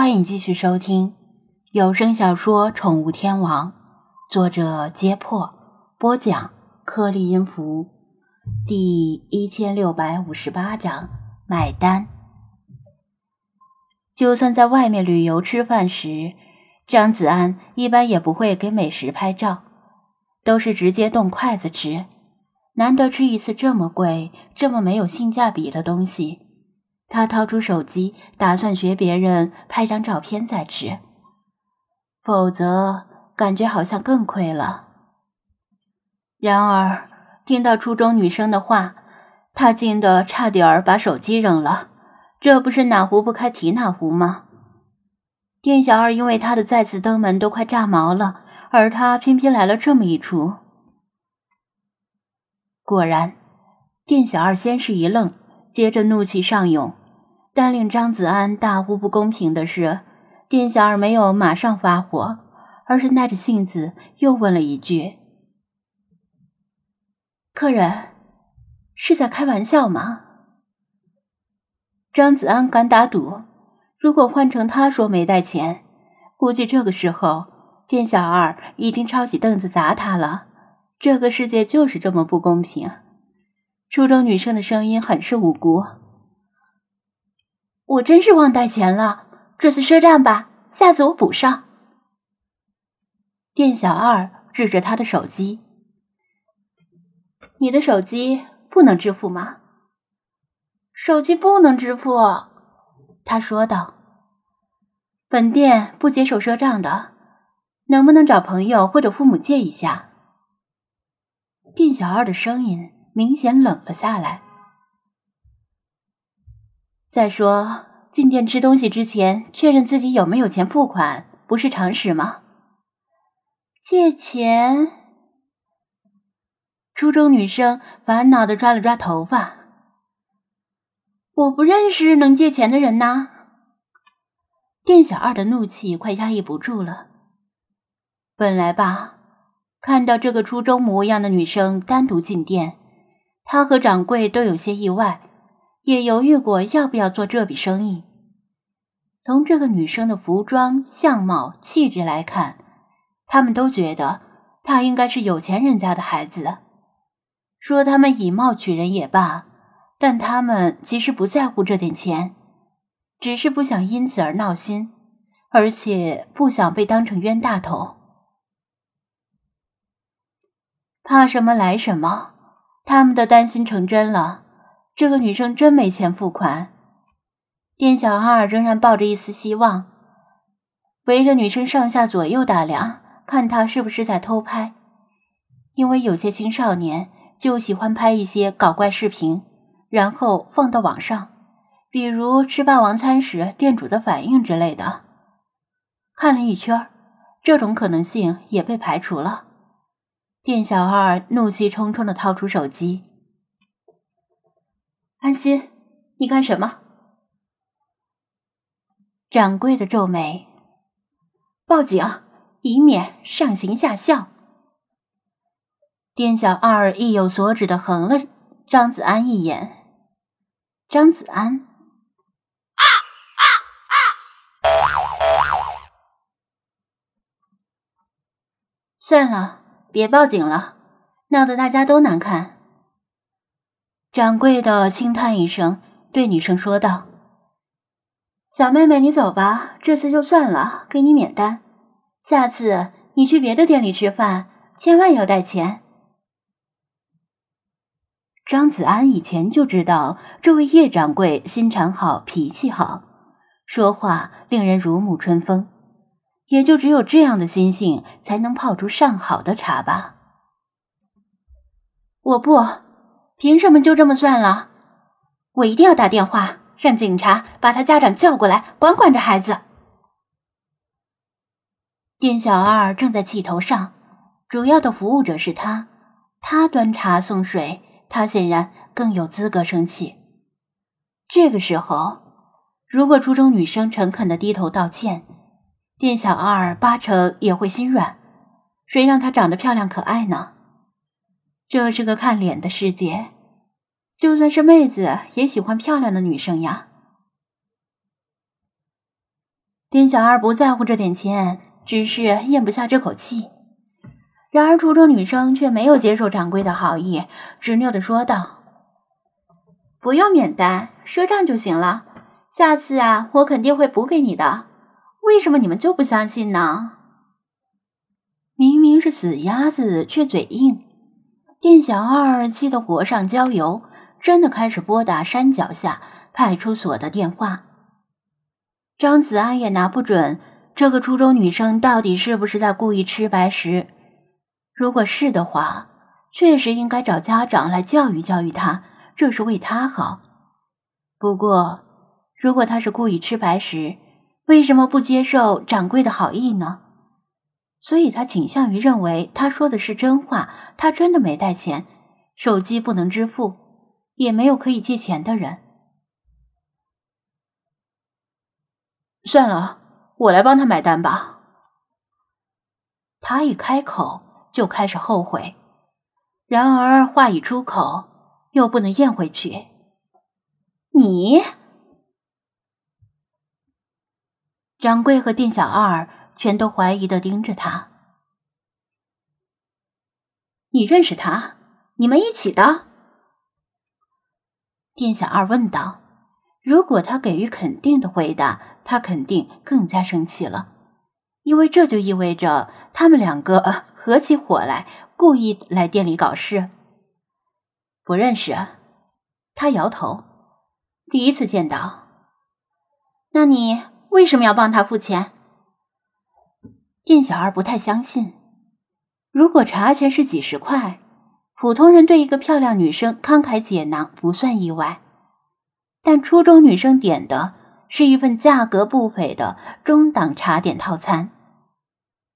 欢迎继续收听有声小说《宠物天王》，作者：揭破，播讲：颗粒音符，第一千六百五十八章买单。就算在外面旅游吃饭时，张子安一般也不会给美食拍照，都是直接动筷子吃。难得吃一次这么贵、这么没有性价比的东西。他掏出手机，打算学别人拍张照片再吃，否则感觉好像更亏了。然而，听到初中女生的话，他惊得差点儿把手机扔了。这不是哪壶不开提哪壶吗？店小二因为他的再次登门都快炸毛了，而他偏偏来了这么一出。果然，店小二先是一愣，接着怒气上涌。但令张子安大呼不公平的是，店小二没有马上发火，而是耐着性子又问了一句：“客人是在开玩笑吗？”张子安敢打赌，如果换成他说没带钱，估计这个时候店小二已经抄起凳子砸他了。这个世界就是这么不公平。初中女生的声音很是无辜。我真是忘带钱了，这次赊账吧，下次我补上。店小二指着他的手机：“你的手机不能支付吗？”“手机不能支付。”他说道。“本店不接受赊账的，能不能找朋友或者父母借一下？”店小二的声音明显冷了下来。再说，进店吃东西之前确认自己有没有钱付款，不是常识吗？借钱？初中女生烦恼的抓了抓头发。我不认识能借钱的人呐。店小二的怒气快压抑不住了。本来吧，看到这个初中模样的女生单独进店，他和掌柜都有些意外。也犹豫过要不要做这笔生意。从这个女生的服装、相貌、气质来看，他们都觉得她应该是有钱人家的孩子。说他们以貌取人也罢，但他们其实不在乎这点钱，只是不想因此而闹心，而且不想被当成冤大头。怕什么来什么，他们的担心成真了。这个女生真没钱付款，店小二仍然抱着一丝希望，围着女生上下左右打量，看她是不是在偷拍。因为有些青少年就喜欢拍一些搞怪视频，然后放到网上，比如吃霸王餐时店主的反应之类的。看了一圈，这种可能性也被排除了。店小二怒气冲冲的掏出手机。安心，你干什么？掌柜的皱眉，报警，以免上行下效。店小二意有所指的横了张子安一眼。张子安，啊啊啊！算了，别报警了，闹得大家都难看。掌柜的轻叹一声，对女生说道：“小妹妹，你走吧，这次就算了，给你免单。下次你去别的店里吃饭，千万要带钱。”张子安以前就知道这位叶掌柜心肠好，脾气好，说话令人如沐春风，也就只有这样的心性，才能泡出上好的茶吧。我不。凭什么就这么算了？我一定要打电话让警察把他家长叫过来管管这孩子。店小二正在气头上，主要的服务者是他，他端茶送水，他显然更有资格生气。这个时候，如果初中女生诚恳的低头道歉，店小二八成也会心软。谁让她长得漂亮可爱呢？这是个看脸的世界，就算是妹子也喜欢漂亮的女生呀。店小二不在乎这点钱，只是咽不下这口气。然而初中女生却没有接受掌柜的好意，执拗的说道：“不用免单，赊账就行了。下次啊，我肯定会补给你的。为什么你们就不相信呢？”明明是死鸭子，却嘴硬。店小二气得火上浇油，真的开始拨打山脚下派出所的电话。张子安也拿不准这个初中女生到底是不是在故意吃白食。如果是的话，确实应该找家长来教育教育他，这是为他好。不过，如果他是故意吃白食，为什么不接受掌柜的好意呢？所以他倾向于认为他说的是真话，他真的没带钱，手机不能支付，也没有可以借钱的人。算了，我来帮他买单吧。他一开口。就开始后悔，然而话一出口，又不能咽回去。你，掌柜和店小二全都怀疑的盯着他。你认识他？你们一起的？店小二问道。如果他给予肯定的回答，他肯定更加生气了，因为这就意味着他们两个。合起伙来，故意来店里搞事。不认识，他摇头。第一次见到。那你为什么要帮他付钱？店小二不太相信。如果茶钱是几十块，普通人对一个漂亮女生慷慨解囊不算意外。但初中女生点的是一份价格不菲的中档茶点套餐。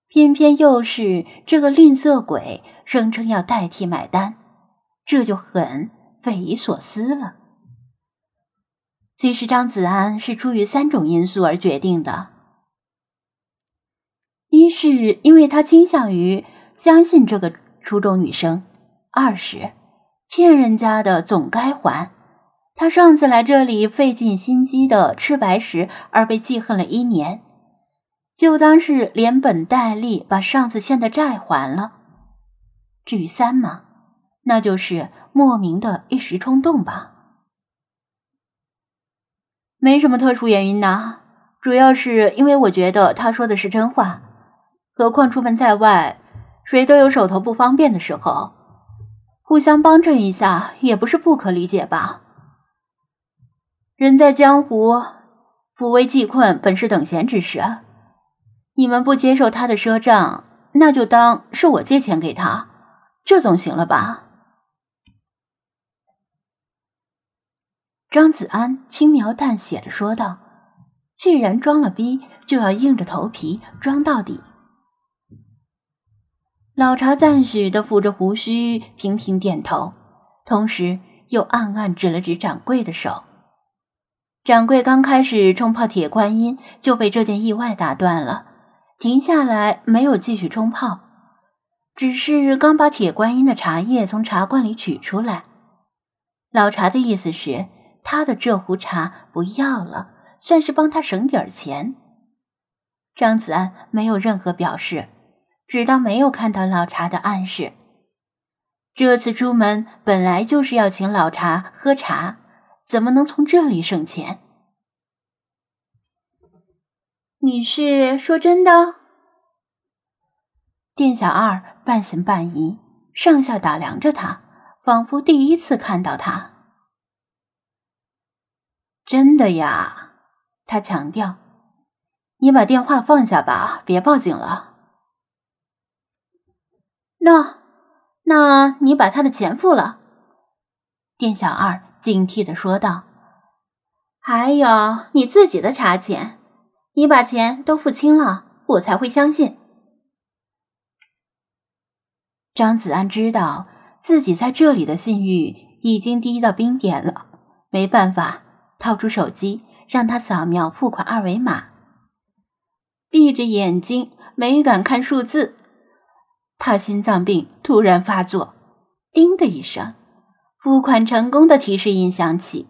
偏偏又是这个吝啬鬼声称要代替买单，这就很匪夷所思了。其实张子安是出于三种因素而决定的：一是因为他倾向于相信这个初中女生；二是欠人家的总该还，他上次来这里费尽心机的吃白食而被记恨了一年。就当是连本带利把上次欠的债还了。至于三嘛，那就是莫名的一时冲动吧。没什么特殊原因呐，主要是因为我觉得他说的是真话。何况出门在外，谁都有手头不方便的时候，互相帮衬一下也不是不可理解吧。人在江湖，扶危济困本是等闲之事。你们不接受他的赊账，那就当是我借钱给他，这总行了吧？张子安轻描淡写的说道：“既然装了逼，就要硬着头皮装到底。”老茶赞许的抚着胡须，频频点头，同时又暗暗指了指掌柜的手。掌柜刚开始冲泡铁观音，就被这件意外打断了。停下来，没有继续冲泡，只是刚把铁观音的茶叶从茶罐里取出来。老茶的意思是，他的这壶茶不要了，算是帮他省点钱。张子安没有任何表示，只当没有看到老茶的暗示。这次出门本来就是要请老茶喝茶，怎么能从这里省钱？你是说真的？店小二半信半疑，上下打量着他，仿佛第一次看到他。真的呀，他强调。你把电话放下吧，别报警了。那，那你把他的钱付了？店小二警惕的说道。还有你自己的茶钱。你把钱都付清了，我才会相信。张子安知道自己在这里的信誉已经低到冰点了，没办法，掏出手机让他扫描付款二维码。闭着眼睛没敢看数字，怕心脏病突然发作。叮的一声，付款成功的提示音响起。